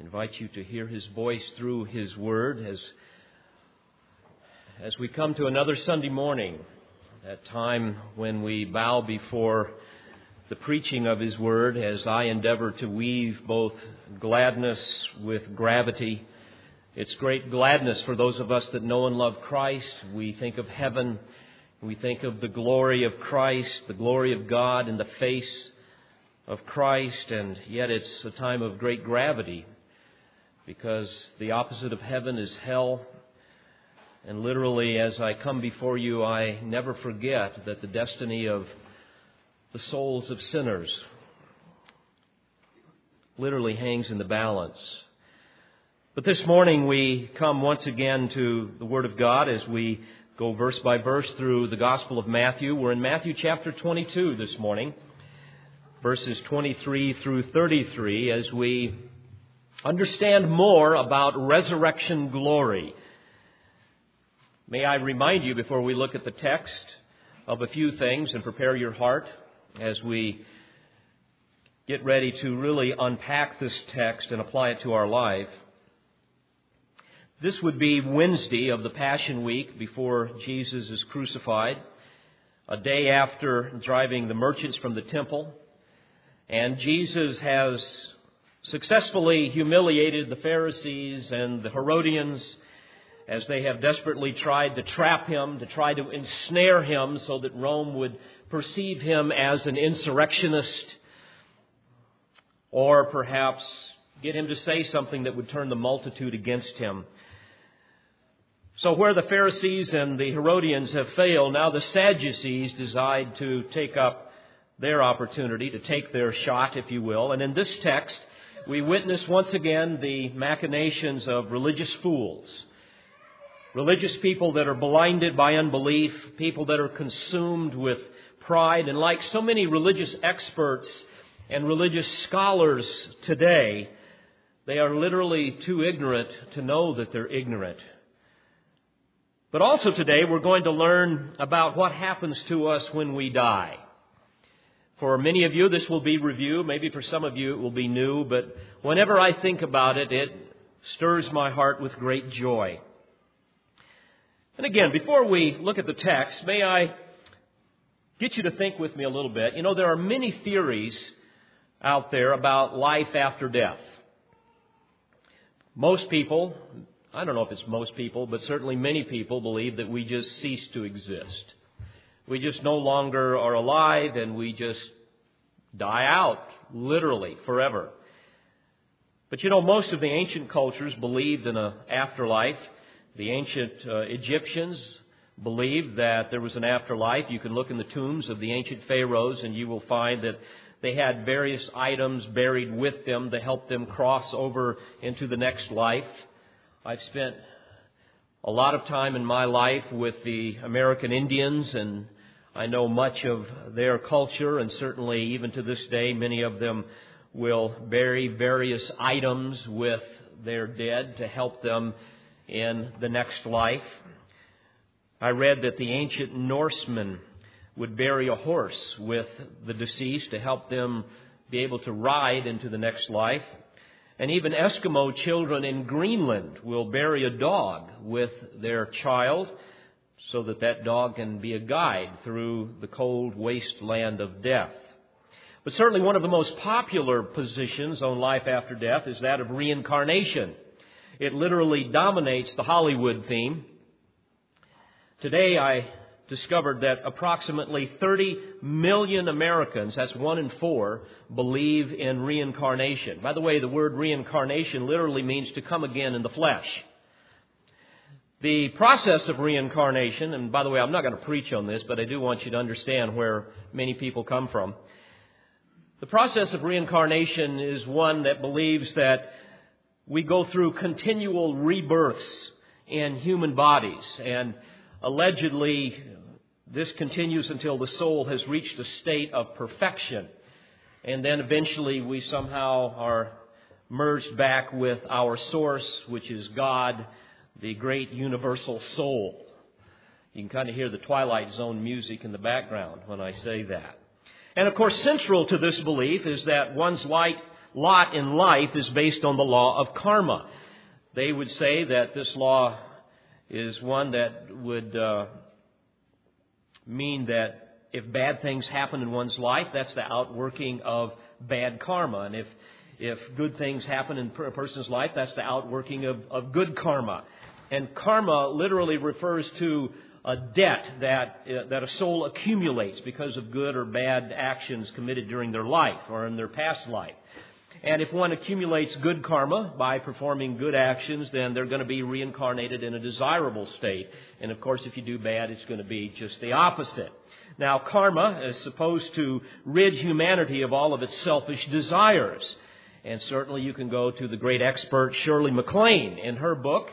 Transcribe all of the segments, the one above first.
invite you to hear his voice through his word as as we come to another Sunday morning, that time when we bow before the preaching of his word as I endeavor to weave both gladness with gravity. It's great gladness for those of us that know and love Christ. We think of heaven. We think of the glory of Christ, the glory of God in the face of Christ, and yet it's a time of great gravity because the opposite of heaven is hell. And literally, as I come before you, I never forget that the destiny of the souls of sinners literally hangs in the balance. But this morning we come once again to the Word of God as we go verse by verse through the Gospel of Matthew. We're in Matthew chapter 22 this morning, verses 23 through 33, as we understand more about resurrection glory. May I remind you before we look at the text of a few things and prepare your heart as we get ready to really unpack this text and apply it to our life. This would be Wednesday of the Passion Week before Jesus is crucified, a day after driving the merchants from the temple. And Jesus has successfully humiliated the Pharisees and the Herodians as they have desperately tried to trap him, to try to ensnare him so that Rome would perceive him as an insurrectionist, or perhaps get him to say something that would turn the multitude against him. So, where the Pharisees and the Herodians have failed, now the Sadducees decide to take up their opportunity, to take their shot, if you will. And in this text, we witness once again the machinations of religious fools Religious people that are blinded by unbelief, people that are consumed with pride, and like so many religious experts and religious scholars today, they are literally too ignorant to know that they're ignorant. But also today, we're going to learn about what happens to us when we die. For many of you, this will be review. Maybe for some of you, it will be new. But whenever I think about it, it stirs my heart with great joy. And again, before we look at the text, may I get you to think with me a little bit? You know, there are many theories out there about life after death. Most people, I don't know if it's most people, but certainly many people believe that we just cease to exist. We just no longer are alive and we just die out, literally, forever. But you know, most of the ancient cultures believed in an afterlife. The ancient uh, Egyptians believed that there was an afterlife. You can look in the tombs of the ancient pharaohs and you will find that they had various items buried with them to help them cross over into the next life. I've spent a lot of time in my life with the American Indians and I know much of their culture and certainly even to this day many of them will bury various items with their dead to help them in the next life. I read that the ancient Norsemen would bury a horse with the deceased to help them be able to ride into the next life. And even Eskimo children in Greenland will bury a dog with their child so that that dog can be a guide through the cold wasteland of death. But certainly one of the most popular positions on life after death is that of reincarnation. It literally dominates the Hollywood theme. Today I discovered that approximately 30 million Americans, that's one in four, believe in reincarnation. By the way, the word reincarnation literally means to come again in the flesh. The process of reincarnation, and by the way, I'm not going to preach on this, but I do want you to understand where many people come from. The process of reincarnation is one that believes that we go through continual rebirths in human bodies. And allegedly, this continues until the soul has reached a state of perfection. And then eventually we somehow are merged back with our source, which is God, the great universal soul. You can kind of hear the Twilight Zone music in the background when I say that. And of course, central to this belief is that one's light lot in life is based on the law of karma. They would say that this law is one that would uh, mean that if bad things happen in one's life, that's the outworking of bad karma. And if, if good things happen in a person's life, that's the outworking of, of good karma. And karma literally refers to a debt that, uh, that a soul accumulates because of good or bad actions committed during their life or in their past life. And if one accumulates good karma by performing good actions, then they're going to be reincarnated in a desirable state. And of course, if you do bad, it's going to be just the opposite. Now, karma is supposed to rid humanity of all of its selfish desires. And certainly you can go to the great expert Shirley MacLaine in her book,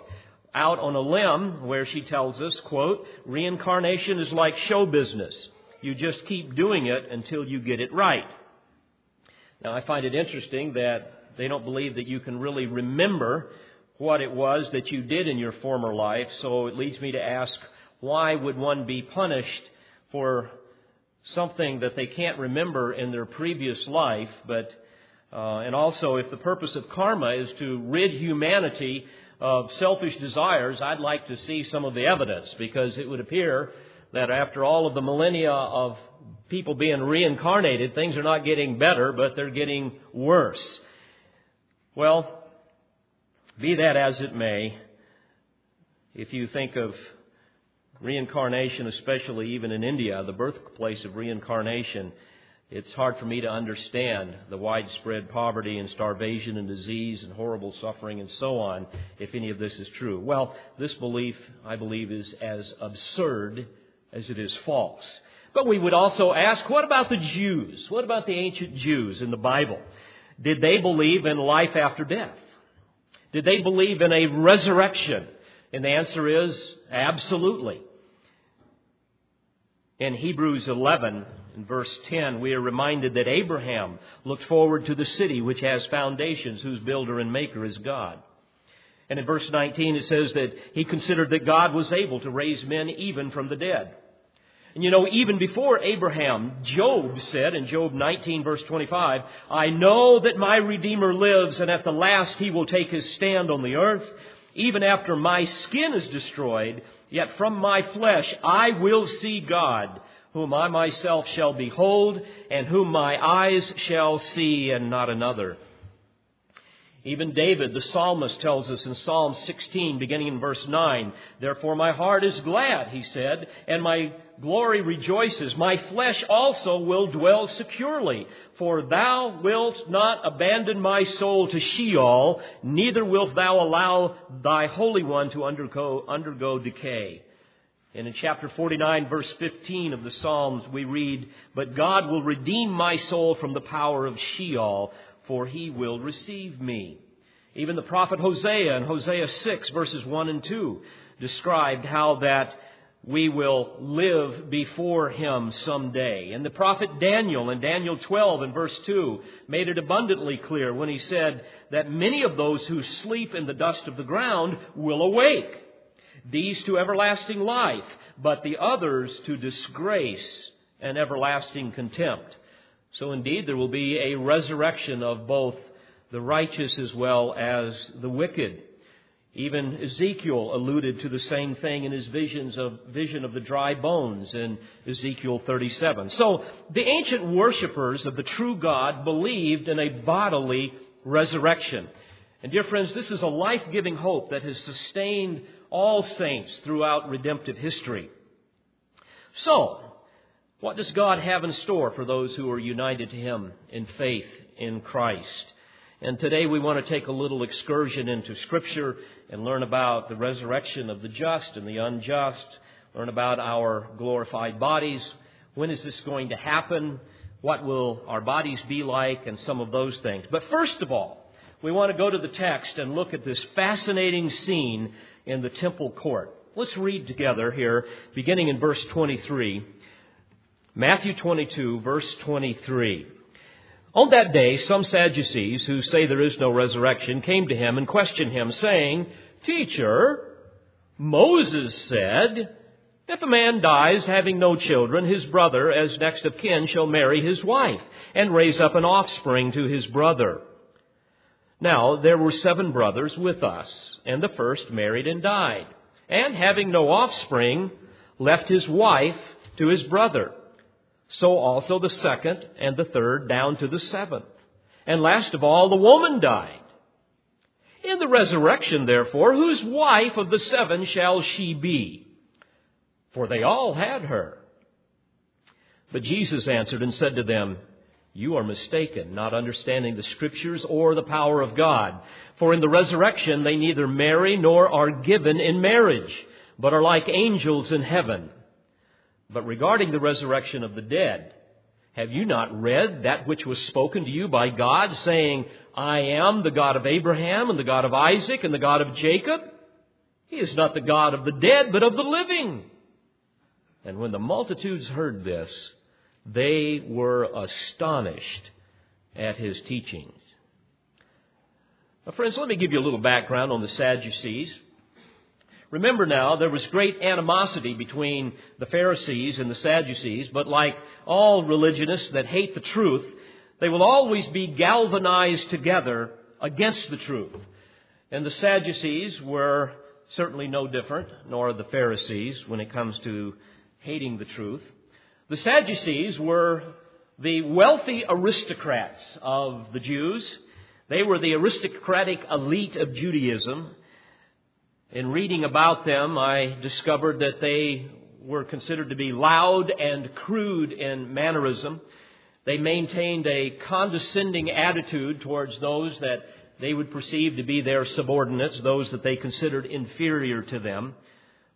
Out on a Limb, where she tells us, quote, reincarnation is like show business. You just keep doing it until you get it right. Now, I find it interesting that they don't believe that you can really remember what it was that you did in your former life, so it leads me to ask why would one be punished for something that they can't remember in their previous life, but uh, and also if the purpose of karma is to rid humanity of selfish desires, I'd like to see some of the evidence because it would appear that after all of the millennia of people being reincarnated, things are not getting better, but they're getting worse. Well, be that as it may, if you think of reincarnation, especially even in India, the birthplace of reincarnation, it's hard for me to understand the widespread poverty and starvation and disease and horrible suffering and so on if any of this is true. Well, this belief, I believe, is as absurd as it is false. But we would also ask, what about the Jews? What about the ancient Jews in the Bible? Did they believe in life after death? Did they believe in a resurrection? And the answer is absolutely. In Hebrews 11, in verse 10, we are reminded that Abraham looked forward to the city which has foundations, whose builder and maker is God. And in verse 19, it says that he considered that God was able to raise men even from the dead. And you know, even before Abraham, Job said in Job 19 verse 25, I know that my Redeemer lives and at the last he will take his stand on the earth. Even after my skin is destroyed, yet from my flesh I will see God, whom I myself shall behold and whom my eyes shall see and not another. Even David, the psalmist, tells us in Psalm 16, beginning in verse 9, Therefore my heart is glad, he said, and my glory rejoices. My flesh also will dwell securely, for thou wilt not abandon my soul to Sheol, neither wilt thou allow thy Holy One to undergo, undergo decay. And in chapter 49, verse 15 of the Psalms, we read, But God will redeem my soul from the power of Sheol, for he will receive me. Even the prophet Hosea in Hosea 6, verses 1 and 2, described how that we will live before him someday. And the prophet Daniel in Daniel 12 and verse 2 made it abundantly clear when he said that many of those who sleep in the dust of the ground will awake. These to everlasting life, but the others to disgrace and everlasting contempt. So indeed there will be a resurrection of both the righteous as well as the wicked. Even Ezekiel alluded to the same thing in his visions of vision of the dry bones in Ezekiel 37. So the ancient worshippers of the true God believed in a bodily resurrection. And dear friends, this is a life-giving hope that has sustained all saints throughout redemptive history. So, what does God have in store for those who are united to Him in faith in Christ? And today we want to take a little excursion into Scripture and learn about the resurrection of the just and the unjust, learn about our glorified bodies. When is this going to happen? What will our bodies be like? And some of those things. But first of all, we want to go to the text and look at this fascinating scene in the temple court. Let's read together here, beginning in verse 23. Matthew 22, verse 23. On that day, some Sadducees, who say there is no resurrection, came to him and questioned him, saying, Teacher, Moses said, If a man dies having no children, his brother, as next of kin, shall marry his wife, and raise up an offspring to his brother. Now there were seven brothers with us, and the first married and died, and having no offspring, left his wife to his brother. So also the second and the third down to the seventh. And last of all, the woman died. In the resurrection, therefore, whose wife of the seven shall she be? For they all had her. But Jesus answered and said to them, You are mistaken, not understanding the Scriptures or the power of God. For in the resurrection they neither marry nor are given in marriage, but are like angels in heaven. But regarding the resurrection of the dead, have you not read that which was spoken to you by God, saying, I am the God of Abraham and the God of Isaac and the God of Jacob? He is not the God of the dead, but of the living. And when the multitudes heard this, they were astonished at his teachings. Now, friends, let me give you a little background on the Sadducees. Remember now, there was great animosity between the Pharisees and the Sadducees, but like all religionists that hate the truth, they will always be galvanized together against the truth. And the Sadducees were certainly no different, nor are the Pharisees when it comes to hating the truth. The Sadducees were the wealthy aristocrats of the Jews. They were the aristocratic elite of Judaism. In reading about them, I discovered that they were considered to be loud and crude in mannerism. They maintained a condescending attitude towards those that they would perceive to be their subordinates, those that they considered inferior to them.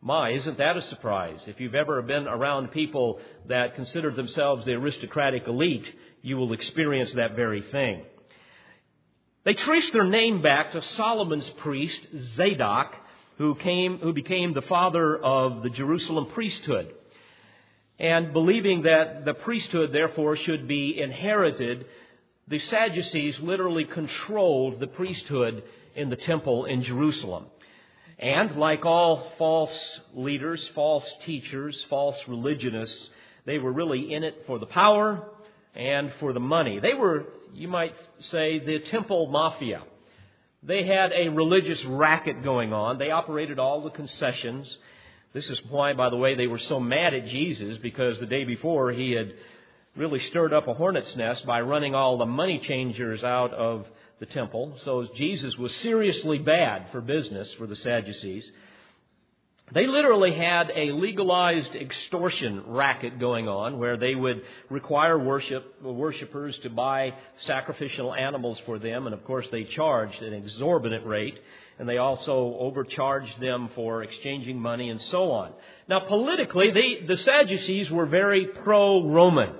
My, isn't that a surprise? If you've ever been around people that consider themselves the aristocratic elite, you will experience that very thing. They trace their name back to Solomon's priest, Zadok, who came, who became the father of the Jerusalem priesthood. And believing that the priesthood therefore should be inherited, the Sadducees literally controlled the priesthood in the temple in Jerusalem. And like all false leaders, false teachers, false religionists, they were really in it for the power and for the money. They were, you might say, the temple mafia. They had a religious racket going on. They operated all the concessions. This is why, by the way, they were so mad at Jesus because the day before he had really stirred up a hornet's nest by running all the money changers out of the temple. So Jesus was seriously bad for business for the Sadducees. They literally had a legalized extortion racket going on where they would require worship, worshipers to buy sacrificial animals for them, and of course they charged an exorbitant rate, and they also overcharged them for exchanging money and so on. Now politically, they, the Sadducees were very pro-Roman.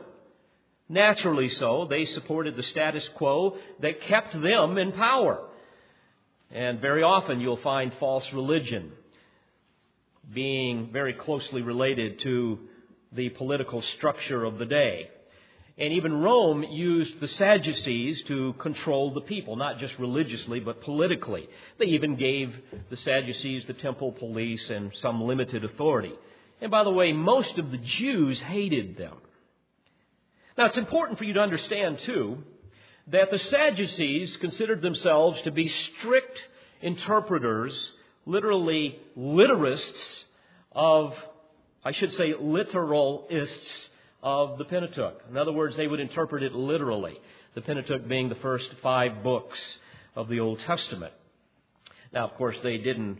Naturally so, they supported the status quo that kept them in power. And very often you'll find false religion being very closely related to the political structure of the day. And even Rome used the Sadducees to control the people, not just religiously, but politically. They even gave the Sadducees the temple police and some limited authority. And by the way, most of the Jews hated them. Now, it's important for you to understand, too, that the Sadducees considered themselves to be strict interpreters literally literists of, I should say, literalists of the Pentateuch. In other words, they would interpret it literally, the Pentateuch being the first five books of the Old Testament. Now, of course, they didn't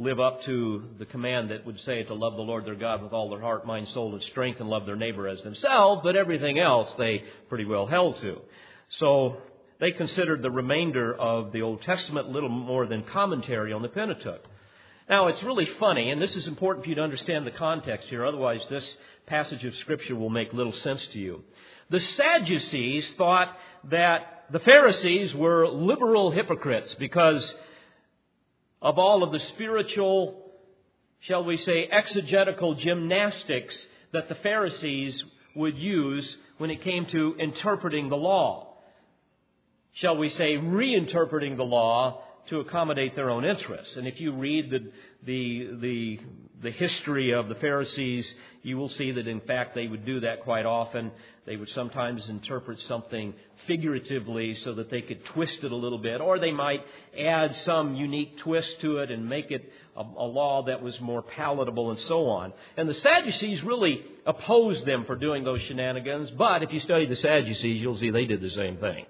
live up to the command that would say to love the Lord their God with all their heart, mind, soul, and strength, and love their neighbor as themselves, but everything else they pretty well held to. So they considered the remainder of the Old Testament little more than commentary on the Pentateuch. Now, it's really funny, and this is important for you to understand the context here, otherwise, this passage of Scripture will make little sense to you. The Sadducees thought that the Pharisees were liberal hypocrites because of all of the spiritual, shall we say, exegetical gymnastics that the Pharisees would use when it came to interpreting the law. Shall we say, reinterpreting the law to accommodate their own interests. And if you read the, the, the, the history of the Pharisees, you will see that in fact they would do that quite often. They would sometimes interpret something figuratively so that they could twist it a little bit, or they might add some unique twist to it and make it a, a, law that was more palatable and so on. And the Sadducees really opposed them for doing those shenanigans, but if you study the Sadducees, you'll see they did the same thing.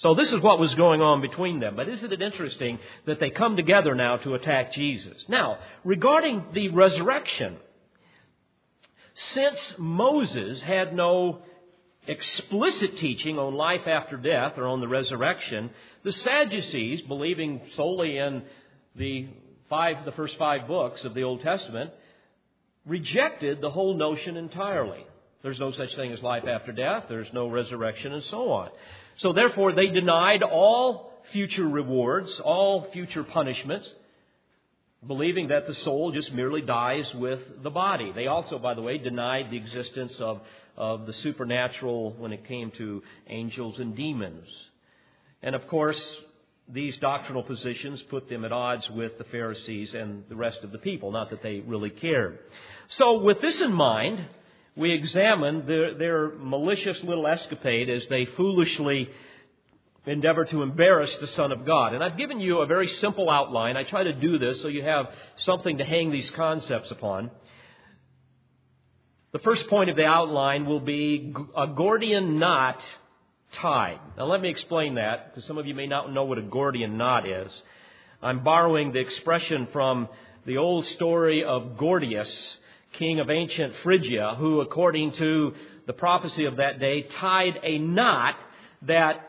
So this is what was going on between them. But isn't it interesting that they come together now to attack Jesus? Now, regarding the resurrection, since Moses had no explicit teaching on life after death or on the resurrection, the Sadducees, believing solely in the five, the first five books of the Old Testament, rejected the whole notion entirely. There's no such thing as life after death. There's no resurrection and so on. So therefore, they denied all future rewards, all future punishments, believing that the soul just merely dies with the body. They also, by the way, denied the existence of, of the supernatural when it came to angels and demons. And of course, these doctrinal positions put them at odds with the Pharisees and the rest of the people, not that they really cared. So, with this in mind, we examine their, their malicious little escapade as they foolishly endeavor to embarrass the Son of God. And I've given you a very simple outline. I try to do this so you have something to hang these concepts upon. The first point of the outline will be a Gordian knot tied. Now let me explain that because some of you may not know what a Gordian knot is. I'm borrowing the expression from the old story of Gordius, king of ancient Phrygia, who, according to the prophecy of that day, tied a knot that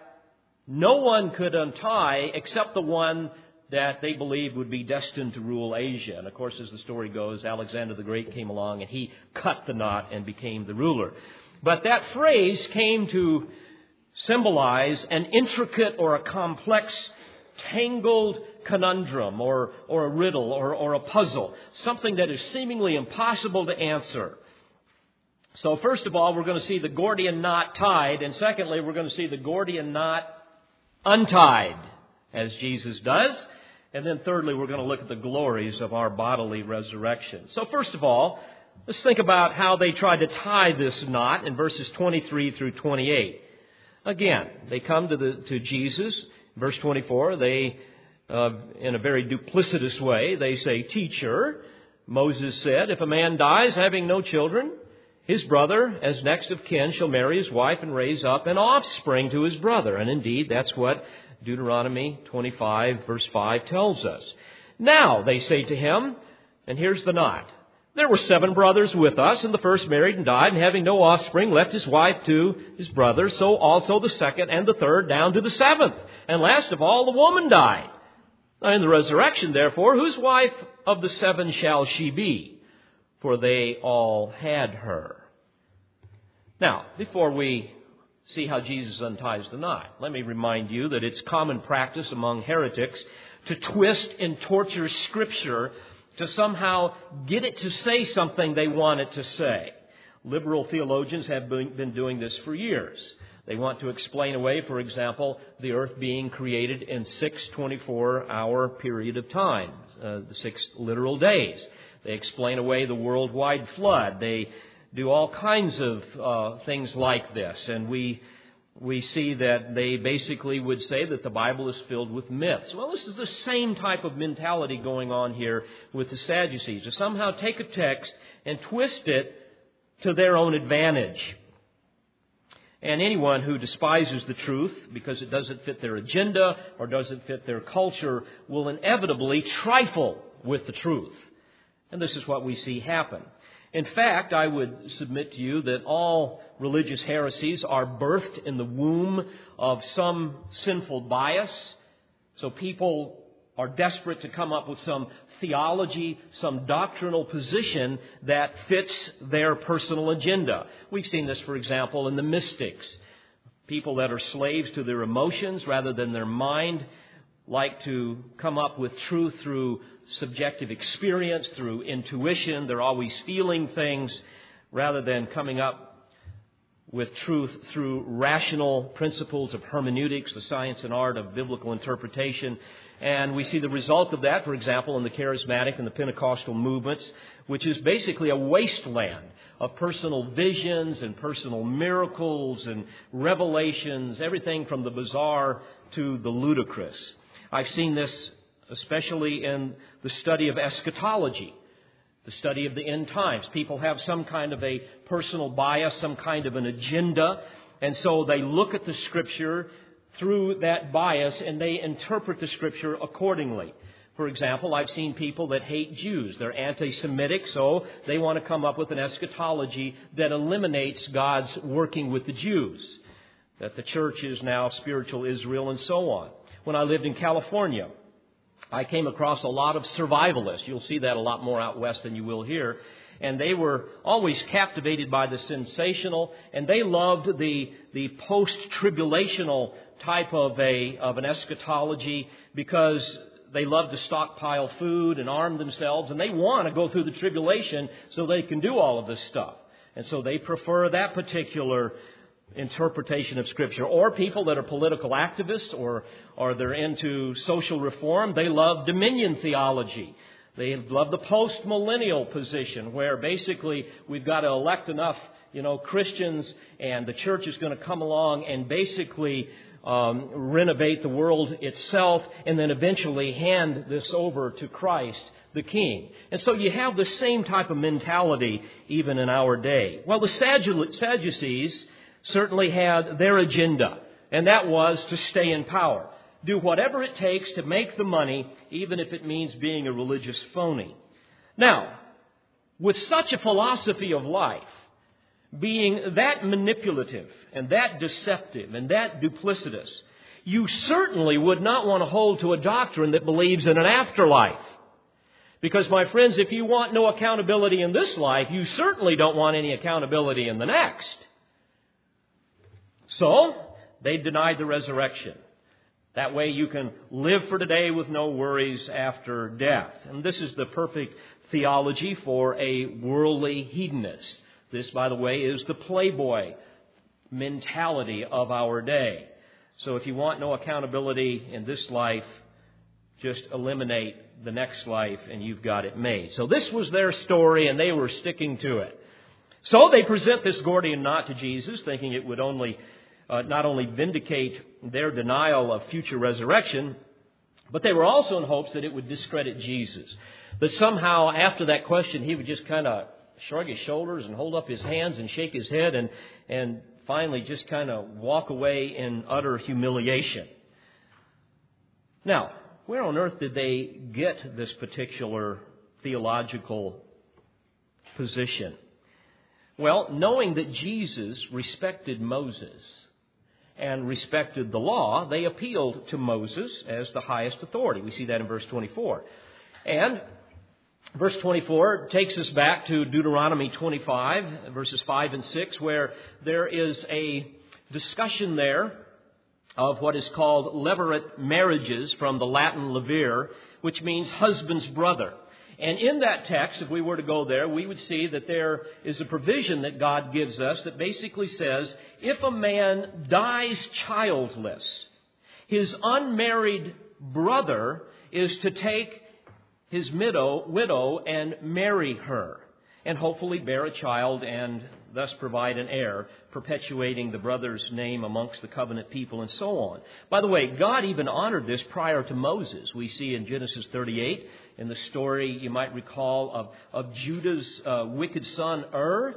no one could untie except the one that they believed would be destined to rule Asia. And of course, as the story goes, Alexander the Great came along and he cut the knot and became the ruler. But that phrase came to symbolize an intricate or a complex tangled conundrum or, or a riddle or, or a puzzle, something that is seemingly impossible to answer. So, first of all, we're going to see the Gordian knot tied, and secondly, we're going to see the Gordian knot untied, as Jesus does. And then thirdly, we're going to look at the glories of our bodily resurrection. So, first of all, let's think about how they tried to tie this knot in verses 23 through 28. Again, they come to, the, to Jesus Verse 24, they, uh, in a very duplicitous way, they say, Teacher, Moses said, if a man dies having no children, his brother, as next of kin, shall marry his wife and raise up an offspring to his brother. And indeed, that's what Deuteronomy 25, verse 5 tells us. Now, they say to him, and here's the knot. There were seven brothers with us, and the first married and died, and having no offspring, left his wife to his brother. So also the second and the third down to the seventh. And last of all, the woman died. Now in the resurrection, therefore, whose wife of the seven shall she be? For they all had her. Now, before we see how Jesus unties the knot, let me remind you that it's common practice among heretics to twist and torture Scripture to somehow get it to say something they want it to say. Liberal theologians have been doing this for years. They want to explain away, for example, the earth being created in six 24 hour period of time, uh, the six literal days. They explain away the worldwide flood. They do all kinds of uh, things like this. And we we see that they basically would say that the Bible is filled with myths. Well, this is the same type of mentality going on here with the Sadducees, to somehow take a text and twist it to their own advantage. And anyone who despises the truth because it doesn't fit their agenda or doesn't fit their culture will inevitably trifle with the truth. And this is what we see happen. In fact, I would submit to you that all religious heresies are birthed in the womb of some sinful bias. So people are desperate to come up with some theology, some doctrinal position that fits their personal agenda. We've seen this, for example, in the mystics. People that are slaves to their emotions rather than their mind like to come up with truth through subjective experience, through intuition. They're always feeling things rather than coming up with truth through rational principles of hermeneutics, the science and art of biblical interpretation. And we see the result of that, for example, in the charismatic and the Pentecostal movements, which is basically a wasteland of personal visions and personal miracles and revelations, everything from the bizarre to the ludicrous. I've seen this especially in the study of eschatology the study of the end times. People have some kind of a personal bias, some kind of an agenda, and so they look at the Scripture through that bias and they interpret the Scripture accordingly. For example, I've seen people that hate Jews. They're anti Semitic, so they want to come up with an eschatology that eliminates God's working with the Jews, that the church is now spiritual Israel, and so on. When I lived in California, I came across a lot of survivalists. You'll see that a lot more out west than you will here. And they were always captivated by the sensational, and they loved the, the post-tribulational type of, a, of an eschatology because they love to stockpile food and arm themselves, and they want to go through the tribulation so they can do all of this stuff. And so they prefer that particular interpretation of Scripture. Or people that are political activists or, or they're into social reform, they love dominion theology. They love the post-millennial position where basically we've got to elect enough, you know, Christians and the church is going to come along and basically um, renovate the world itself and then eventually hand this over to Christ the king. And so you have the same type of mentality even in our day. Well, the Sadducees certainly had their agenda, and that was to stay in power. Do whatever it takes to make the money, even if it means being a religious phony. Now, with such a philosophy of life, being that manipulative and that deceptive and that duplicitous, you certainly would not want to hold to a doctrine that believes in an afterlife. Because, my friends, if you want no accountability in this life, you certainly don't want any accountability in the next. So, they denied the resurrection. That way you can live for today with no worries after death. And this is the perfect theology for a worldly hedonist. This, by the way, is the playboy mentality of our day. So if you want no accountability in this life, just eliminate the next life and you've got it made. So this was their story and they were sticking to it. So they present this Gordian knot to Jesus, thinking it would only uh, not only vindicate their denial of future resurrection, but they were also in hopes that it would discredit Jesus. That somehow, after that question, he would just kind of shrug his shoulders and hold up his hands and shake his head and, and finally just kind of walk away in utter humiliation. Now, where on earth did they get this particular theological position? Well, knowing that Jesus respected Moses and respected the law, they appealed to Moses as the highest authority. We see that in verse 24. And verse 24 takes us back to Deuteronomy 25, verses 5 and 6, where there is a discussion there of what is called levirate marriages from the Latin levir, which means husband's brother. And in that text, if we were to go there, we would see that there is a provision that God gives us that basically says if a man dies childless, his unmarried brother is to take his widow, and marry her and hopefully bear a child and thus provide an heir, perpetuating the brother's name amongst the covenant people and so on. By the way, God even honored this prior to Moses. We see in Genesis 38 in the story, you might recall, of, of Judah's uh, wicked son Ur.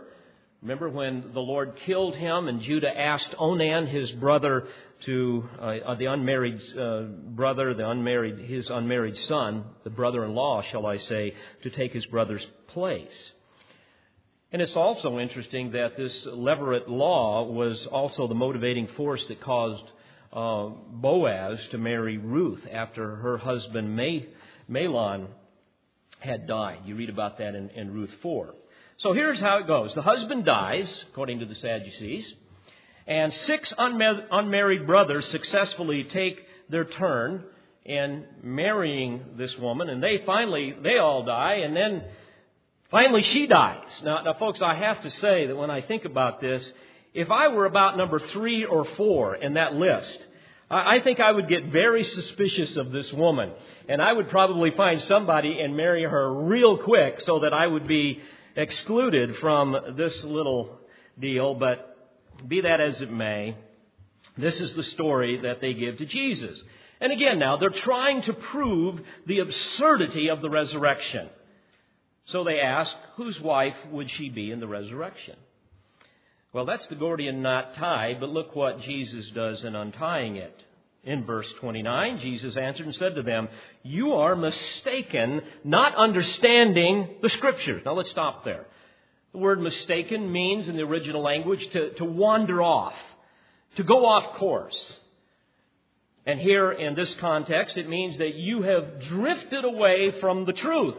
Remember when the Lord killed him and Judah asked Onan, his brother, to uh, uh, the unmarried uh, brother, the unmarried his unmarried son, the brother-in-law, shall I say, to take his brother's place. And it's also interesting that this levirate law was also the motivating force that caused uh, Boaz to marry Ruth after her husband May, Mahlon had died. You read about that in, in Ruth 4. So here's how it goes. The husband dies, according to the Sadducees, and six unma- unmarried brothers successfully take their turn in marrying this woman, and they finally, they all die, and then finally she dies. Now, now folks, I have to say that when I think about this, if I were about number three or four in that list, I think I would get very suspicious of this woman. And I would probably find somebody and marry her real quick so that I would be excluded from this little deal. But be that as it may, this is the story that they give to Jesus. And again, now, they're trying to prove the absurdity of the resurrection. So they ask, whose wife would she be in the resurrection? Well, that's the Gordian knot tied, but look what Jesus does in untying it. In verse 29, Jesus answered and said to them, You are mistaken, not understanding the Scriptures. Now let's stop there. The word mistaken means in the original language to, to wander off, to go off course. And here in this context, it means that you have drifted away from the truth.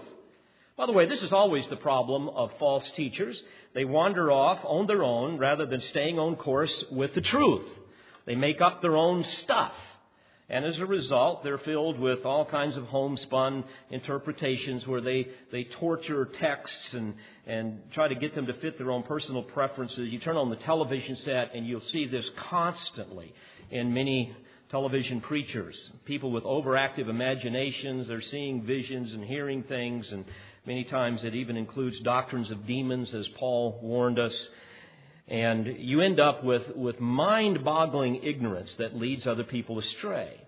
By the way, this is always the problem of false teachers. They wander off on their own rather than staying on course with the truth. They make up their own stuff. And as a result, they're filled with all kinds of homespun interpretations where they, they torture texts and, and try to get them to fit their own personal preferences. You turn on the television set and you'll see this constantly in many television preachers. People with overactive imaginations, they're seeing visions and hearing things and Many times it even includes doctrines of demons, as Paul warned us. And you end up with, with mind boggling ignorance that leads other people astray.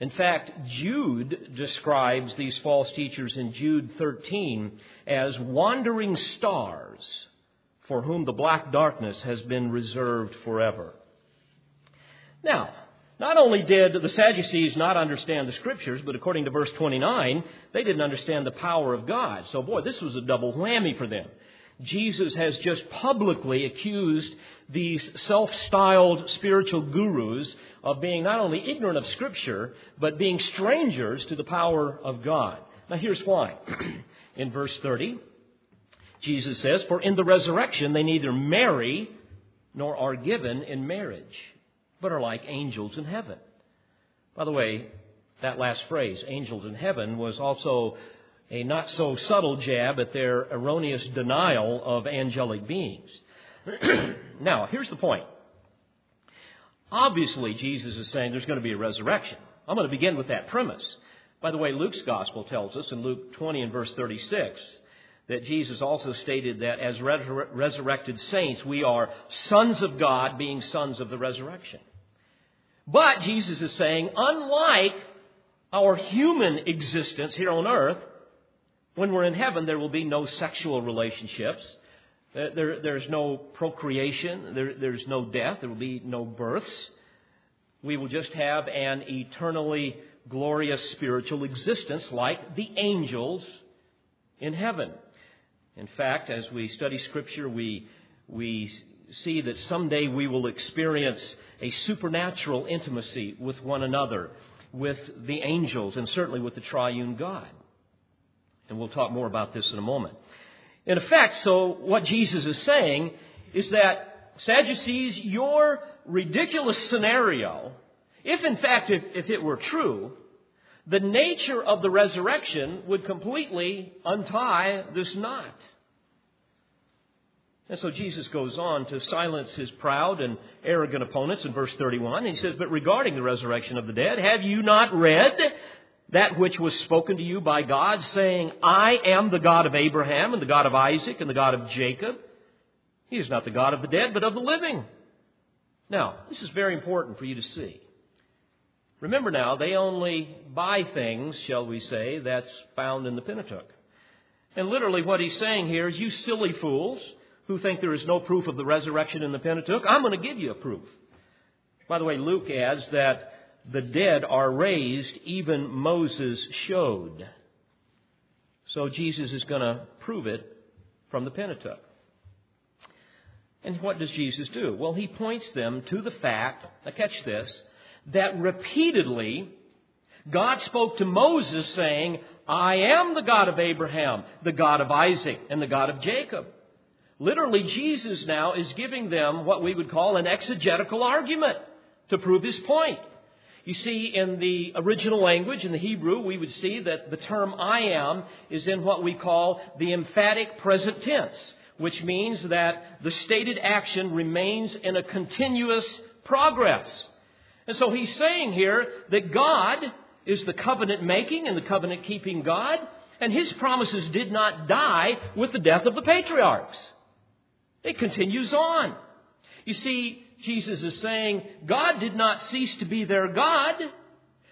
In fact, Jude describes these false teachers in Jude 13 as wandering stars for whom the black darkness has been reserved forever. Now, not only did the Sadducees not understand the Scriptures, but according to verse 29, they didn't understand the power of God. So, boy, this was a double whammy for them. Jesus has just publicly accused these self styled spiritual gurus of being not only ignorant of Scripture, but being strangers to the power of God. Now, here's why. in verse 30, Jesus says, For in the resurrection they neither marry nor are given in marriage but are like angels in heaven. By the way, that last phrase, angels in heaven, was also a not so subtle jab at their erroneous denial of angelic beings. now, here's the point. Obviously, Jesus is saying there's going to be a resurrection. I'm going to begin with that premise. By the way, Luke's gospel tells us in Luke 20 and verse 36 that Jesus also stated that as resurrected saints, we are sons of God, being sons of the resurrection. But Jesus is saying, unlike our human existence here on earth, when we're in heaven, there will be no sexual relationships. There, there's no procreation. There, there's no death. There will be no births. We will just have an eternally glorious spiritual existence like the angels in heaven. In fact, as we study Scripture, we, we see that someday we will experience a supernatural intimacy with one another, with the angels, and certainly with the triune God. And we'll talk more about this in a moment. In effect, so what Jesus is saying is that Sadducees, your ridiculous scenario, if in fact, if, if it were true, the nature of the resurrection would completely untie this knot. And so Jesus goes on to silence his proud and arrogant opponents in verse 31. He says, But regarding the resurrection of the dead, have you not read that which was spoken to you by God, saying, I am the God of Abraham and the God of Isaac and the God of Jacob? He is not the God of the dead, but of the living. Now, this is very important for you to see. Remember now, they only buy things, shall we say, that's found in the Pentateuch. And literally what he's saying here is, you silly fools, who think there is no proof of the resurrection in the Pentateuch, I'm going to give you a proof. By the way, Luke adds that the dead are raised, even Moses showed. So Jesus is going to prove it from the Pentateuch. And what does Jesus do? Well, he points them to the fact, now catch this, that repeatedly God spoke to Moses saying, I am the God of Abraham, the God of Isaac, and the God of Jacob. Literally, Jesus now is giving them what we would call an exegetical argument to prove his point. You see, in the original language, in the Hebrew, we would see that the term I am is in what we call the emphatic present tense, which means that the stated action remains in a continuous progress. And so he's saying here that God is the covenant making and the covenant keeping God, and his promises did not die with the death of the patriarchs. It continues on. You see, Jesus is saying God did not cease to be their God,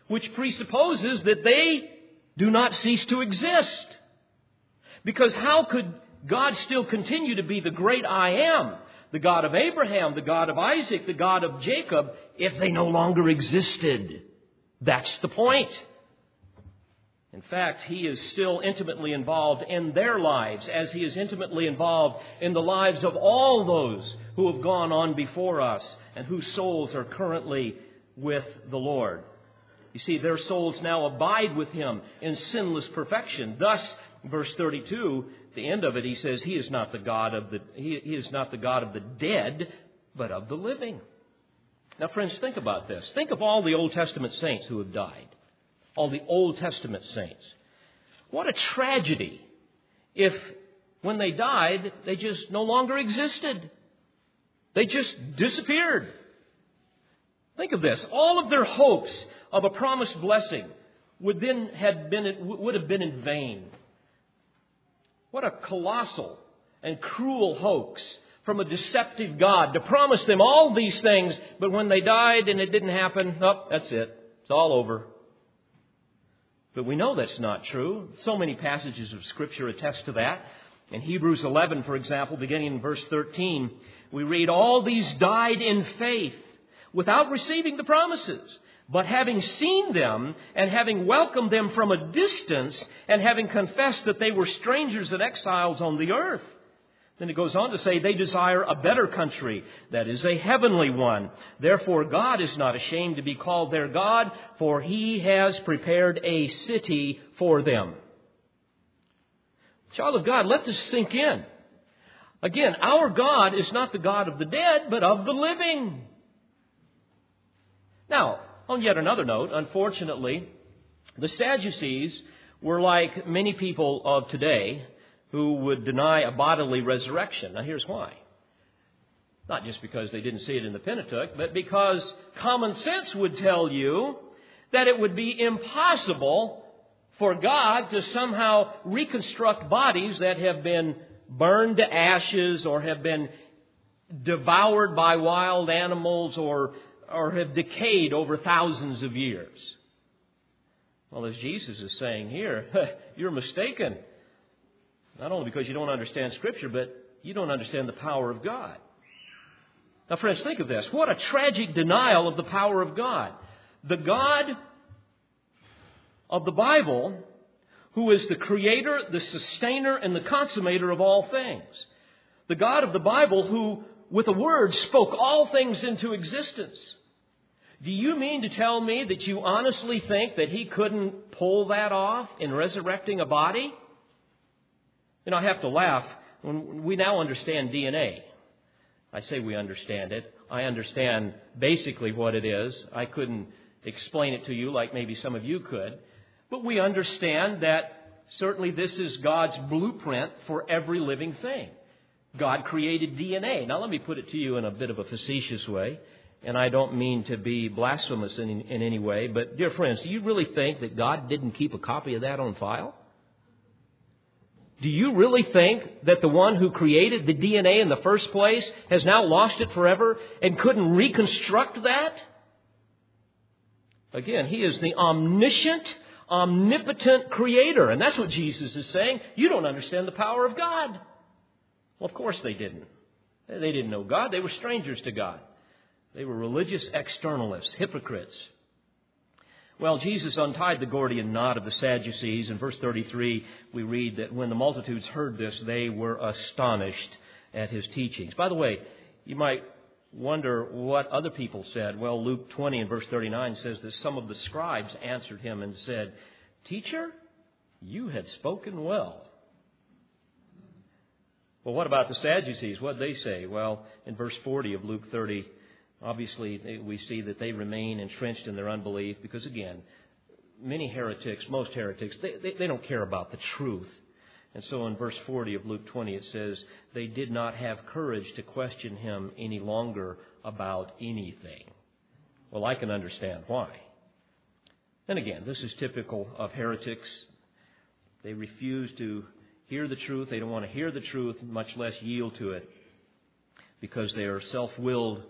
which presupposes that they do not cease to exist. Because how could God still continue to be the great I am, the God of Abraham, the God of Isaac, the God of Jacob, if they no longer existed? That's the point. In fact, he is still intimately involved in their lives as he is intimately involved in the lives of all those who have gone on before us and whose souls are currently with the Lord. You see, their souls now abide with him in sinless perfection. Thus, verse 32, the end of it, he says, He is not the God of the, he, he is not the God of the dead, but of the living. Now, friends, think about this. Think of all the Old Testament saints who have died all the Old Testament saints. What a tragedy if when they died, they just no longer existed. They just disappeared. Think of this. All of their hopes of a promised blessing would then have been, would have been in vain. What a colossal and cruel hoax from a deceptive God to promise them all these things, but when they died and it didn't happen, oh, that's it. It's all over. But we know that's not true. So many passages of Scripture attest to that. In Hebrews 11, for example, beginning in verse 13, we read, All these died in faith without receiving the promises, but having seen them and having welcomed them from a distance and having confessed that they were strangers and exiles on the earth. Then it goes on to say they desire a better country, that is a heavenly one. Therefore God is not ashamed to be called their God, for he has prepared a city for them. Child of God, let this sink in. Again, our God is not the God of the dead, but of the living. Now, on yet another note, unfortunately, the Sadducees were like many people of today who would deny a bodily resurrection. Now, here's why. Not just because they didn't see it in the Pentateuch, but because common sense would tell you that it would be impossible for God to somehow reconstruct bodies that have been burned to ashes or have been devoured by wild animals or, or have decayed over thousands of years. Well, as Jesus is saying here, you're mistaken. Not only because you don't understand Scripture, but you don't understand the power of God. Now, friends, think of this. What a tragic denial of the power of God. The God of the Bible, who is the creator, the sustainer, and the consummator of all things. The God of the Bible, who, with a word, spoke all things into existence. Do you mean to tell me that you honestly think that he couldn't pull that off in resurrecting a body? You know, I have to laugh when we now understand DNA. I say we understand it. I understand basically what it is. I couldn't explain it to you like maybe some of you could. But we understand that certainly this is God's blueprint for every living thing. God created DNA. Now, let me put it to you in a bit of a facetious way, and I don't mean to be blasphemous in, in any way, but dear friends, do you really think that God didn't keep a copy of that on file? Do you really think that the one who created the DNA in the first place has now lost it forever and couldn't reconstruct that? Again, he is the omniscient, omnipotent creator. And that's what Jesus is saying. You don't understand the power of God. Well, of course they didn't. They didn't know God. They were strangers to God. They were religious externalists, hypocrites. Well, Jesus untied the Gordian knot of the Sadducees. In verse 33, we read that when the multitudes heard this, they were astonished at his teachings. By the way, you might wonder what other people said. Well, Luke 20 and verse 39 says that some of the scribes answered him and said, Teacher, you had spoken well. Well, what about the Sadducees? What did they say? Well, in verse 40 of Luke 30, Obviously, we see that they remain entrenched in their unbelief because, again, many heretics, most heretics, they, they, they don't care about the truth. And so in verse 40 of Luke 20 it says, They did not have courage to question him any longer about anything. Well, I can understand why. And again, this is typical of heretics. They refuse to hear the truth. They don't want to hear the truth, much less yield to it, because they are self willed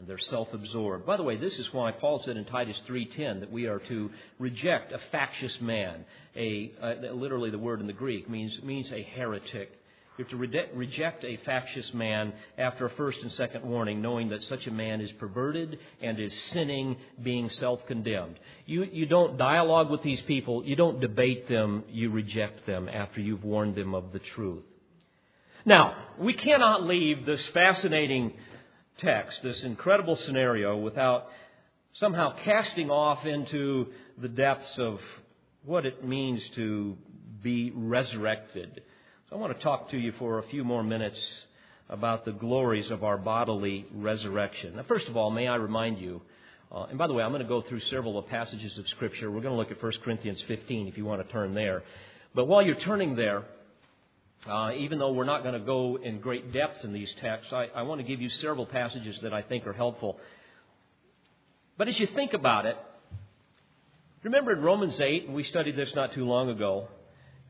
and they're self-absorbed. By the way, this is why Paul said in Titus 3:10 that we are to reject a factious man. A, uh, literally, the word in the Greek means means a heretic. You have to re- reject a factious man after a first and second warning, knowing that such a man is perverted and is sinning, being self-condemned. You you don't dialogue with these people. You don't debate them. You reject them after you've warned them of the truth. Now, we cannot leave this fascinating text, this incredible scenario, without somehow casting off into the depths of what it means to be resurrected. So I want to talk to you for a few more minutes about the glories of our bodily resurrection. Now, first of all, may I remind you, uh, and by the way, I'm going to go through several passages of Scripture. We're going to look at 1 Corinthians 15 if you want to turn there. But while you're turning there, uh, even though we're not going to go in great depths in these texts, I, I want to give you several passages that I think are helpful. But as you think about it, remember in Romans 8, and we studied this not too long ago,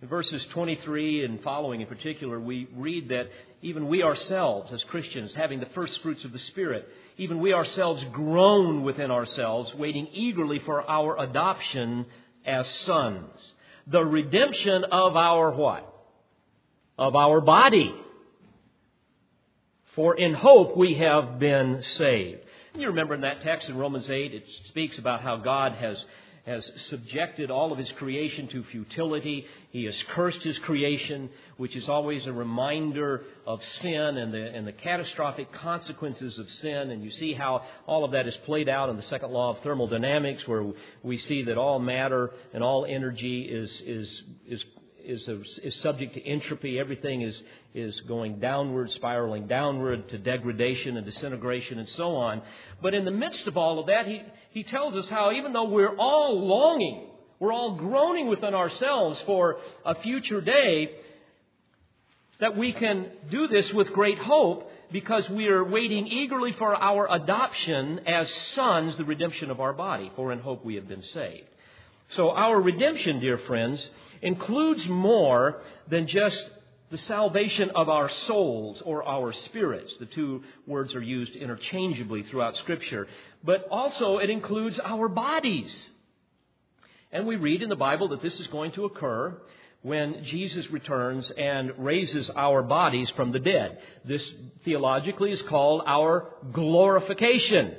in verses 23 and following in particular, we read that even we ourselves, as Christians, having the first fruits of the Spirit, even we ourselves groan within ourselves, waiting eagerly for our adoption as sons. The redemption of our what? Of our body. For in hope we have been saved. You remember in that text in Romans 8, it speaks about how God has, has subjected all of his creation to futility. He has cursed his creation, which is always a reminder of sin and the, and the catastrophic consequences of sin. And you see how all of that is played out in the second law of thermodynamics, where we see that all matter and all energy is, is, is is, a, is subject to entropy. Everything is, is going downward, spiraling downward to degradation and disintegration and so on. But in the midst of all of that, he, he tells us how even though we're all longing, we're all groaning within ourselves for a future day, that we can do this with great hope because we are waiting eagerly for our adoption as sons, the redemption of our body, for in hope we have been saved. So our redemption, dear friends, includes more than just the salvation of our souls or our spirits. The two words are used interchangeably throughout Scripture. But also it includes our bodies. And we read in the Bible that this is going to occur when Jesus returns and raises our bodies from the dead. This theologically is called our glorification.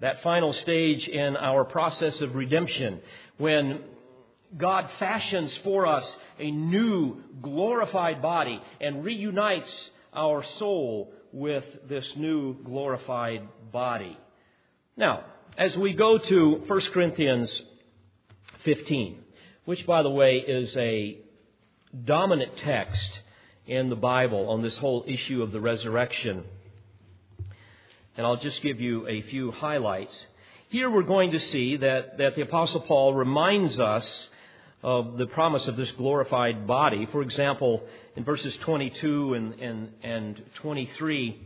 That final stage in our process of redemption when God fashions for us a new glorified body and reunites our soul with this new glorified body. Now, as we go to 1 Corinthians 15, which, by the way, is a dominant text in the Bible on this whole issue of the resurrection, and I'll just give you a few highlights. Here we're going to see that, that the Apostle Paul reminds us of the promise of this glorified body. For example, in verses 22 and, and, and 23,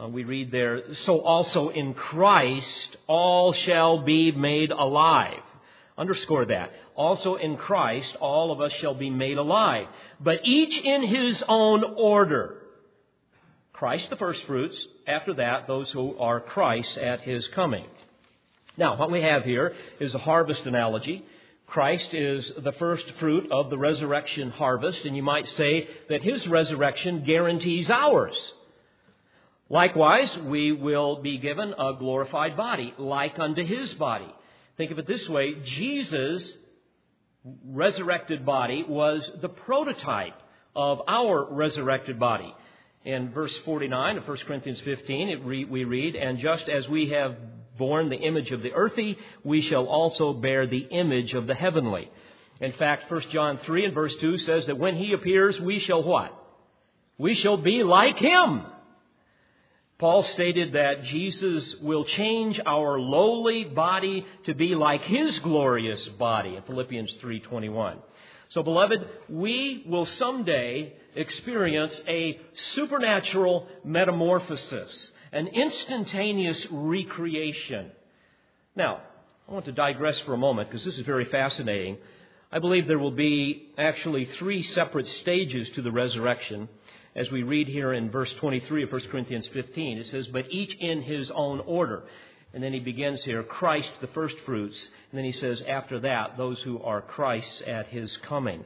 uh, we read there, So also in Christ all shall be made alive. Underscore that. Also in Christ all of us shall be made alive, but each in his own order. Christ the first fruits, after that, those who are Christ at his coming. Now, what we have here is a harvest analogy. Christ is the first fruit of the resurrection harvest, and you might say that his resurrection guarantees ours. Likewise, we will be given a glorified body, like unto his body. Think of it this way Jesus' resurrected body was the prototype of our resurrected body. In verse 49 of 1 Corinthians 15, we read, And just as we have borne the image of the earthy, we shall also bear the image of the heavenly. In fact, 1 John 3 and verse 2 says that when he appears, we shall what? We shall be like him. Paul stated that Jesus will change our lowly body to be like his glorious body in Philippians 3:21. So, beloved, we will someday experience a supernatural metamorphosis, an instantaneous recreation. Now, I want to digress for a moment because this is very fascinating. I believe there will be actually three separate stages to the resurrection. As we read here in verse 23 of 1 Corinthians 15, it says, But each in his own order. And then he begins here, Christ the first fruits. And then he says, after that, those who are Christ's at his coming.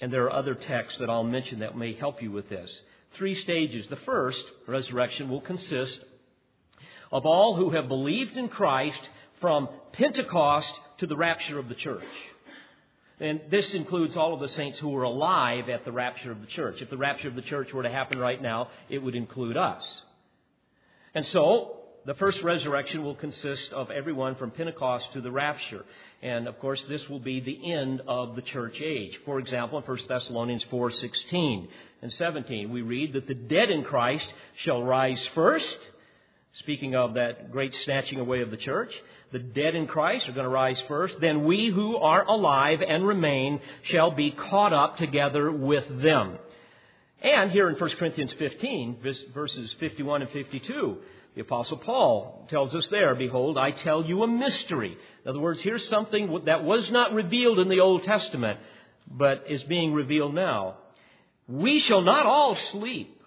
And there are other texts that I'll mention that may help you with this. Three stages. The first resurrection will consist of all who have believed in Christ from Pentecost to the rapture of the church. And this includes all of the saints who were alive at the rapture of the church. If the rapture of the church were to happen right now, it would include us. And so, the first resurrection will consist of everyone from Pentecost to the rapture. And of course, this will be the end of the church age. For example, in 1 Thessalonians 4:16 and 17, we read that the dead in Christ shall rise first. Speaking of that great snatching away of the church, the dead in Christ are going to rise first. Then we who are alive and remain shall be caught up together with them. And here in 1 Corinthians 15, verses 51 and 52, the Apostle Paul tells us there, Behold, I tell you a mystery. In other words, here's something that was not revealed in the Old Testament, but is being revealed now. We shall not all sleep,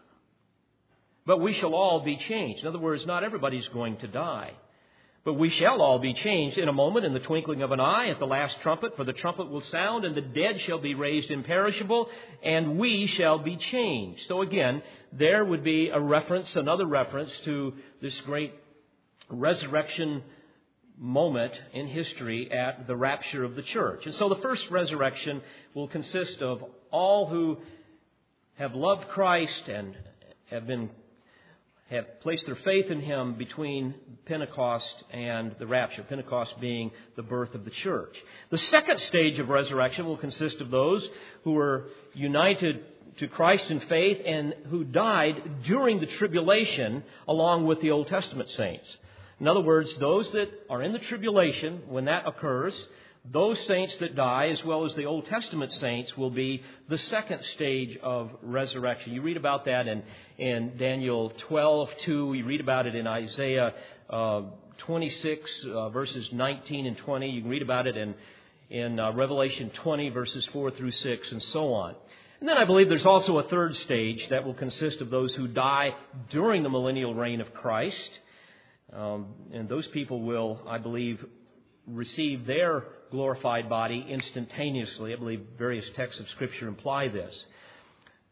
but we shall all be changed. In other words, not everybody's going to die. But we shall all be changed in a moment, in the twinkling of an eye, at the last trumpet, for the trumpet will sound, and the dead shall be raised imperishable, and we shall be changed. So again, there would be a reference, another reference to this great resurrection moment in history at the rapture of the church. And so the first resurrection will consist of all who have loved Christ and have been have placed their faith in him between Pentecost and the rapture, Pentecost being the birth of the church. The second stage of resurrection will consist of those who were united to Christ in faith and who died during the tribulation along with the Old Testament saints. In other words, those that are in the tribulation, when that occurs, those saints that die, as well as the Old Testament saints, will be the second stage of resurrection. You read about that in, in Daniel 12, 2. You read about it in Isaiah uh, 26, uh, verses 19 and 20. You can read about it in, in uh, Revelation 20, verses 4 through 6, and so on. And then I believe there's also a third stage that will consist of those who die during the millennial reign of Christ. Um, and those people will, I believe, receive their glorified body instantaneously. I believe various texts of Scripture imply this.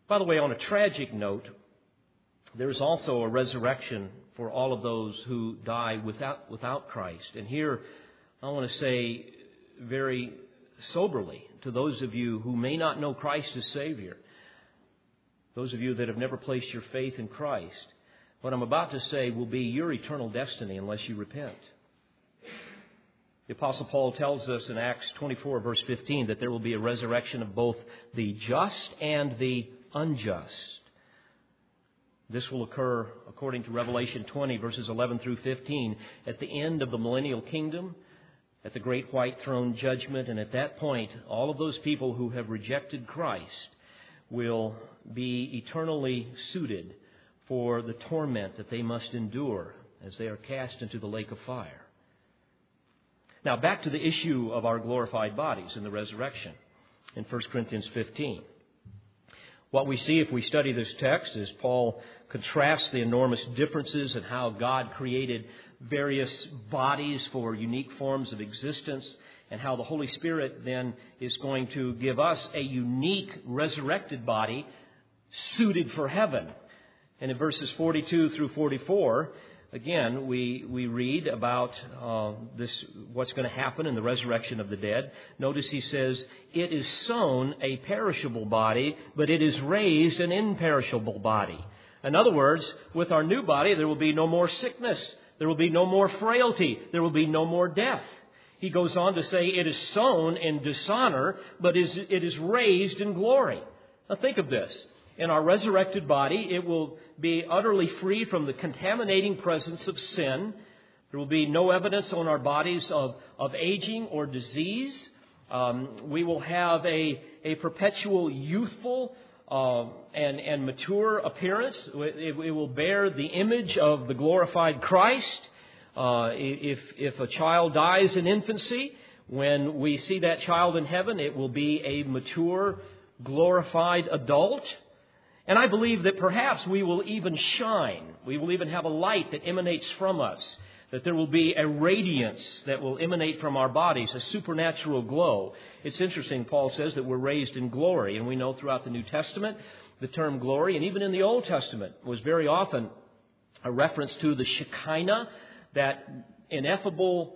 By the way, on a tragic note, there is also a resurrection for all of those who die without, without Christ. And here, I want to say very soberly to those of you who may not know Christ as Savior, those of you that have never placed your faith in Christ, what I'm about to say will be your eternal destiny unless you repent. The Apostle Paul tells us in Acts 24, verse 15, that there will be a resurrection of both the just and the unjust. This will occur, according to Revelation 20, verses 11 through 15, at the end of the millennial kingdom, at the great white throne judgment, and at that point, all of those people who have rejected Christ will be eternally suited for the torment that they must endure as they are cast into the lake of fire. Now, back to the issue of our glorified bodies in the resurrection in 1 Corinthians 15. What we see if we study this text is Paul contrasts the enormous differences in how God created various bodies for unique forms of existence and how the Holy Spirit then is going to give us a unique resurrected body suited for heaven. And in verses 42 through 44, again, we, we read about uh, this, what's going to happen in the resurrection of the dead. Notice he says, It is sown a perishable body, but it is raised an imperishable body. In other words, with our new body, there will be no more sickness, there will be no more frailty, there will be no more death. He goes on to say, It is sown in dishonor, but is, it is raised in glory. Now think of this in our resurrected body, it will be utterly free from the contaminating presence of sin. There will be no evidence on our bodies of, of aging or disease. Um, we will have a, a perpetual youthful uh, and, and mature appearance. It, it, will bear the image of the glorified Christ. Uh, if, if a child dies in infancy, when we see that child in heaven, it will be a mature, glorified adult. And I believe that perhaps we will even shine. We will even have a light that emanates from us. That there will be a radiance that will emanate from our bodies, a supernatural glow. It's interesting, Paul says that we're raised in glory, and we know throughout the New Testament the term glory, and even in the Old Testament, was very often a reference to the Shekinah, that ineffable,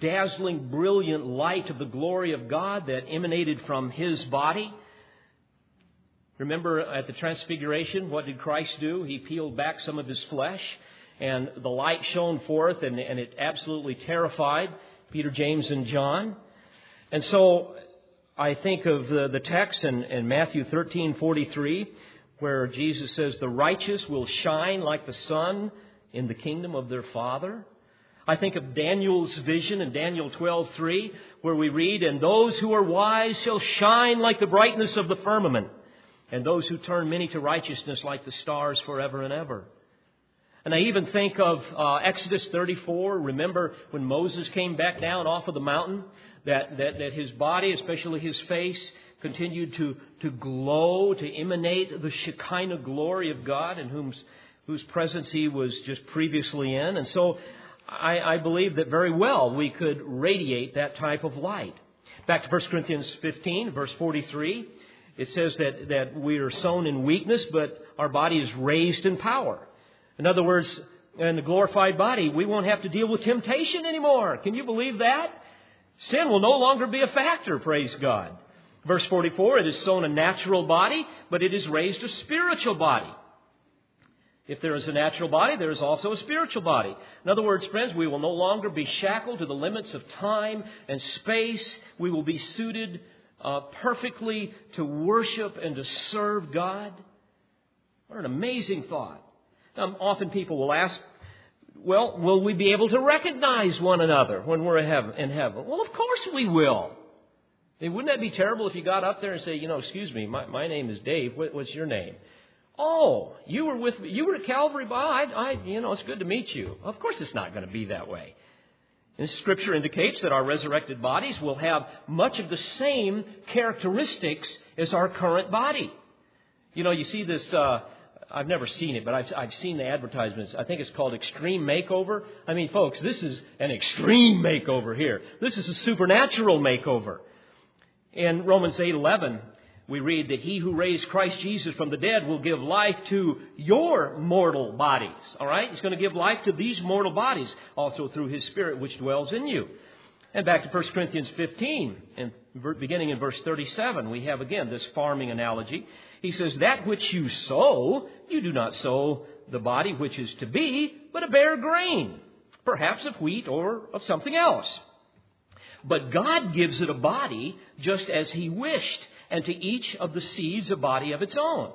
dazzling, brilliant light of the glory of God that emanated from His body. Remember at the Transfiguration, what did Christ do? He peeled back some of His flesh, and the light shone forth, and, and it absolutely terrified Peter, James, and John. And so I think of the, the text in, in Matthew 13:43, where Jesus says, "The righteous will shine like the sun in the kingdom of their Father." I think of Daniel's vision in Daniel 12:3, where we read, "And those who are wise shall shine like the brightness of the firmament, and those who turn many to righteousness like the stars forever and ever." And I even think of uh, Exodus 34. Remember when Moses came back down off of the mountain? that, that, that his body, especially his face, continued to, to glow, to emanate the Shekinah glory of God in whom, whose presence he was just previously in. And so I, I believe that very well we could radiate that type of light. Back to 1 Corinthians 15, verse 43, it says that, that we are sown in weakness, but our body is raised in power. In other words, in the glorified body, we won't have to deal with temptation anymore. Can you believe that? Sin will no longer be a factor, praise God. Verse 44, it is sown a natural body, but it is raised a spiritual body. If there is a natural body, there is also a spiritual body. In other words, friends, we will no longer be shackled to the limits of time and space. We will be suited uh, perfectly to worship and to serve God. What an amazing thought. Um, often people will ask well, will we be able to recognize one another when we're in heaven? Well, of course we will. Wouldn't that be terrible if you got up there and say, you know, excuse me, my, my name is Dave. What, what's your name? Oh, you were with me. You were at Calvary. By I, I, you know, it's good to meet you. Of course, it's not going to be that way. And Scripture indicates that our resurrected bodies will have much of the same characteristics as our current body. You know, you see this. Uh, I've never seen it, but I've, I've seen the advertisements. I think it's called Extreme Makeover. I mean, folks, this is an extreme makeover here. This is a supernatural makeover. In Romans 8:11, we read that he who raised Christ Jesus from the dead will give life to your mortal bodies. All right? He's going to give life to these mortal bodies also through his spirit which dwells in you. And back to 1 Corinthians 15, and beginning in verse 37, we have again this farming analogy. He says, That which you sow, you do not sow the body which is to be, but a bare grain, perhaps of wheat or of something else. But God gives it a body just as He wished, and to each of the seeds a body of its own.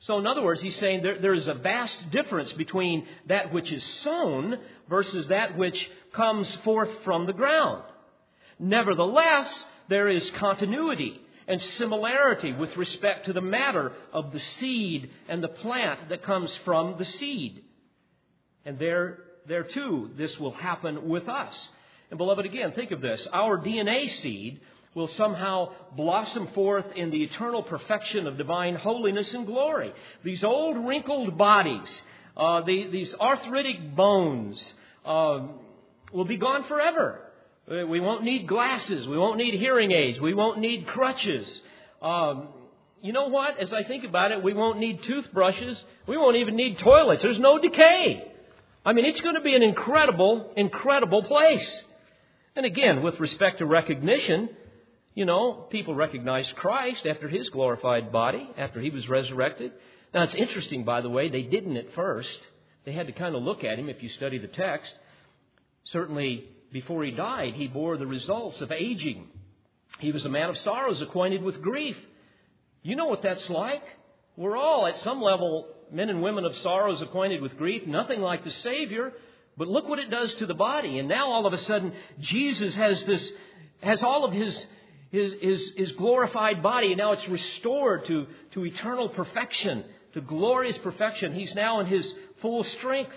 So, in other words, he's saying there, there is a vast difference between that which is sown versus that which comes forth from the ground. Nevertheless, there is continuity and similarity with respect to the matter of the seed and the plant that comes from the seed. And there, there too, this will happen with us. And beloved, again, think of this. Our DNA seed will somehow blossom forth in the eternal perfection of divine holiness and glory. These old wrinkled bodies, uh, the, these arthritic bones, uh, will be gone forever. Uh, we won't need glasses. We won't need hearing aids. We won't need crutches. Um, you know what? As I think about it, we won't need toothbrushes. We won't even need toilets. There's no decay. I mean, it's going to be an incredible, incredible place. And again, with respect to recognition, you know, people recognized Christ after his glorified body, after he was resurrected. Now, it's interesting, by the way, they didn't at first. They had to kind of look at him if you study the text. Certainly, before he died, he bore the results of aging. He was a man of sorrows, acquainted with grief. You know what that's like. We're all, at some level, men and women of sorrows, acquainted with grief. Nothing like the Savior. But look what it does to the body. And now all of a sudden, Jesus has this, has all of his, his, his, his glorified body, and now it's restored to, to eternal perfection, to glorious perfection. He's now in his full strength.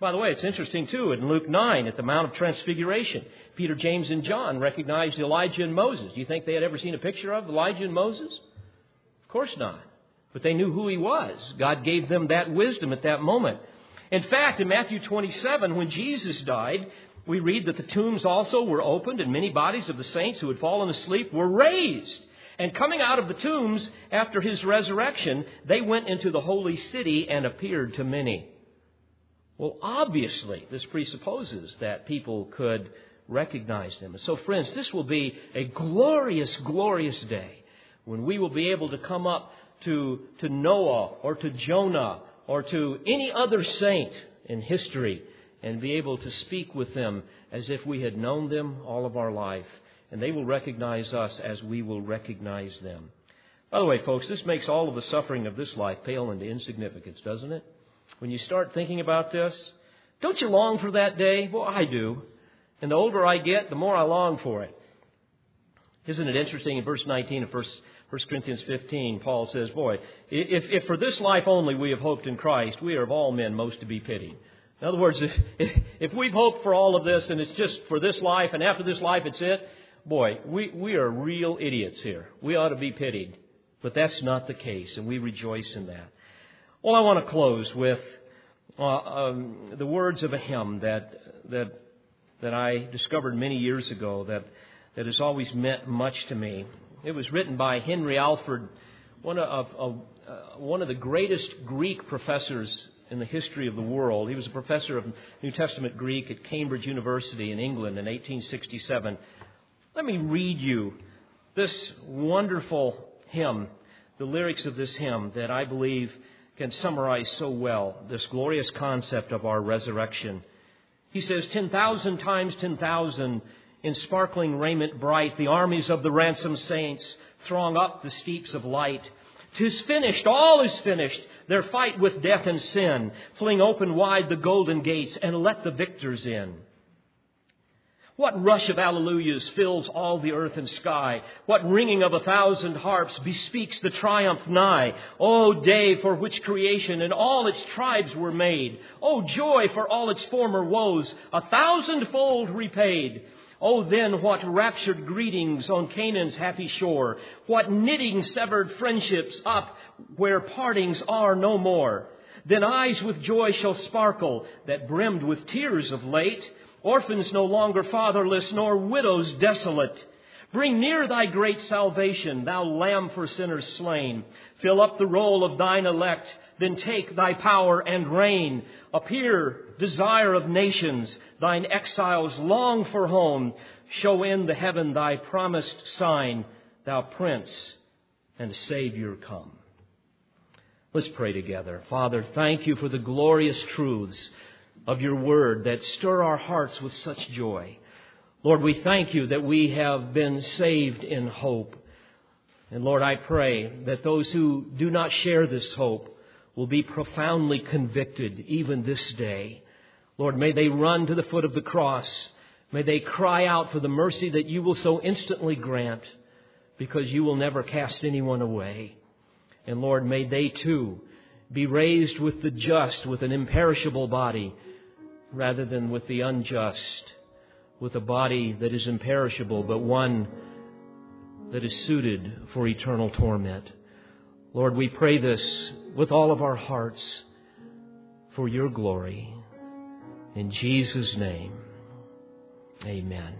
By the way, it's interesting too, in Luke 9, at the Mount of Transfiguration, Peter, James, and John recognized Elijah and Moses. Do you think they had ever seen a picture of Elijah and Moses? Of course not. But they knew who he was. God gave them that wisdom at that moment. In fact, in Matthew 27, when Jesus died, we read that the tombs also were opened and many bodies of the saints who had fallen asleep were raised. And coming out of the tombs after his resurrection, they went into the holy city and appeared to many. Well, obviously, this presupposes that people could recognize them. And so, friends, this will be a glorious, glorious day when we will be able to come up to, to Noah or to Jonah or to any other saint in history and be able to speak with them as if we had known them all of our life. And they will recognize us as we will recognize them. By the way, folks, this makes all of the suffering of this life pale into insignificance, doesn't it? when you start thinking about this? Don't you long for that day? Well, I do. And the older I get, the more I long for it. Isn't it interesting in verse 19 of 1, 1 Corinthians 15, Paul says, Boy, if, if for this life only we have hoped in Christ, we are of all men most to be pitied. In other words, if, if, we've hoped for all of this and it's just for this life and after this life it's it, boy, we, we are real idiots here. We ought to be pitied. But that's not the case, and we rejoice in that. Well, I want to close with uh, um, the words of a hymn that that that I discovered many years ago that that has always meant much to me. It was written by Henry Alford, one of, of uh, one of the greatest Greek professors in the history of the world. He was a professor of New Testament Greek at Cambridge University in England in 1867. Let me read you this wonderful hymn, the lyrics of this hymn that I believe can summarize so well this glorious concept of our resurrection. He says, 10,000 times 10,000 in sparkling raiment bright, the armies of the ransomed saints throng up the steeps of light. Tis finished, all is finished, their fight with death and sin. Fling open wide the golden gates and let the victors in. What rush of alleluias fills all the earth and sky? What ringing of a thousand harps bespeaks the triumph nigh? O day for which creation and all its tribes were made! O joy for all its former woes, a thousandfold repaid! Oh, then what raptured greetings on Canaan's happy shore! What knitting severed friendships up where partings are no more! Then eyes with joy shall sparkle that brimmed with tears of late orphans no longer fatherless, nor widows desolate. Bring near thy great salvation, thou Lamb for sinners slain. Fill up the roll of thine elect, then take thy power and reign. Appear, desire of nations, thine exiles long for home. Show in the heaven thy promised sign, thou Prince and Savior come. Let's pray together. Father, thank you for the glorious truths of your word that stir our hearts with such joy. Lord, we thank you that we have been saved in hope. And Lord, I pray that those who do not share this hope will be profoundly convicted even this day. Lord, may they run to the foot of the cross. May they cry out for the mercy that you will so instantly grant because you will never cast anyone away. And Lord, may they too be raised with the just, with an imperishable body rather than with the unjust, with a body that is imperishable, but one that is suited for eternal torment. Lord, we pray this with all of our hearts for your glory. In Jesus' name, amen.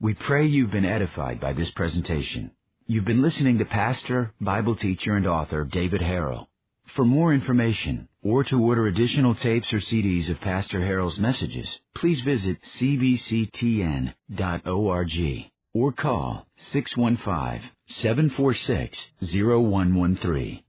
We pray you've been edified by this presentation. You've been listening to Pastor, Bible teacher, and author David Harrell. For more information or to order additional tapes or CDs of Pastor Harrell's messages, please visit cbctn.org or call 615 746 0113.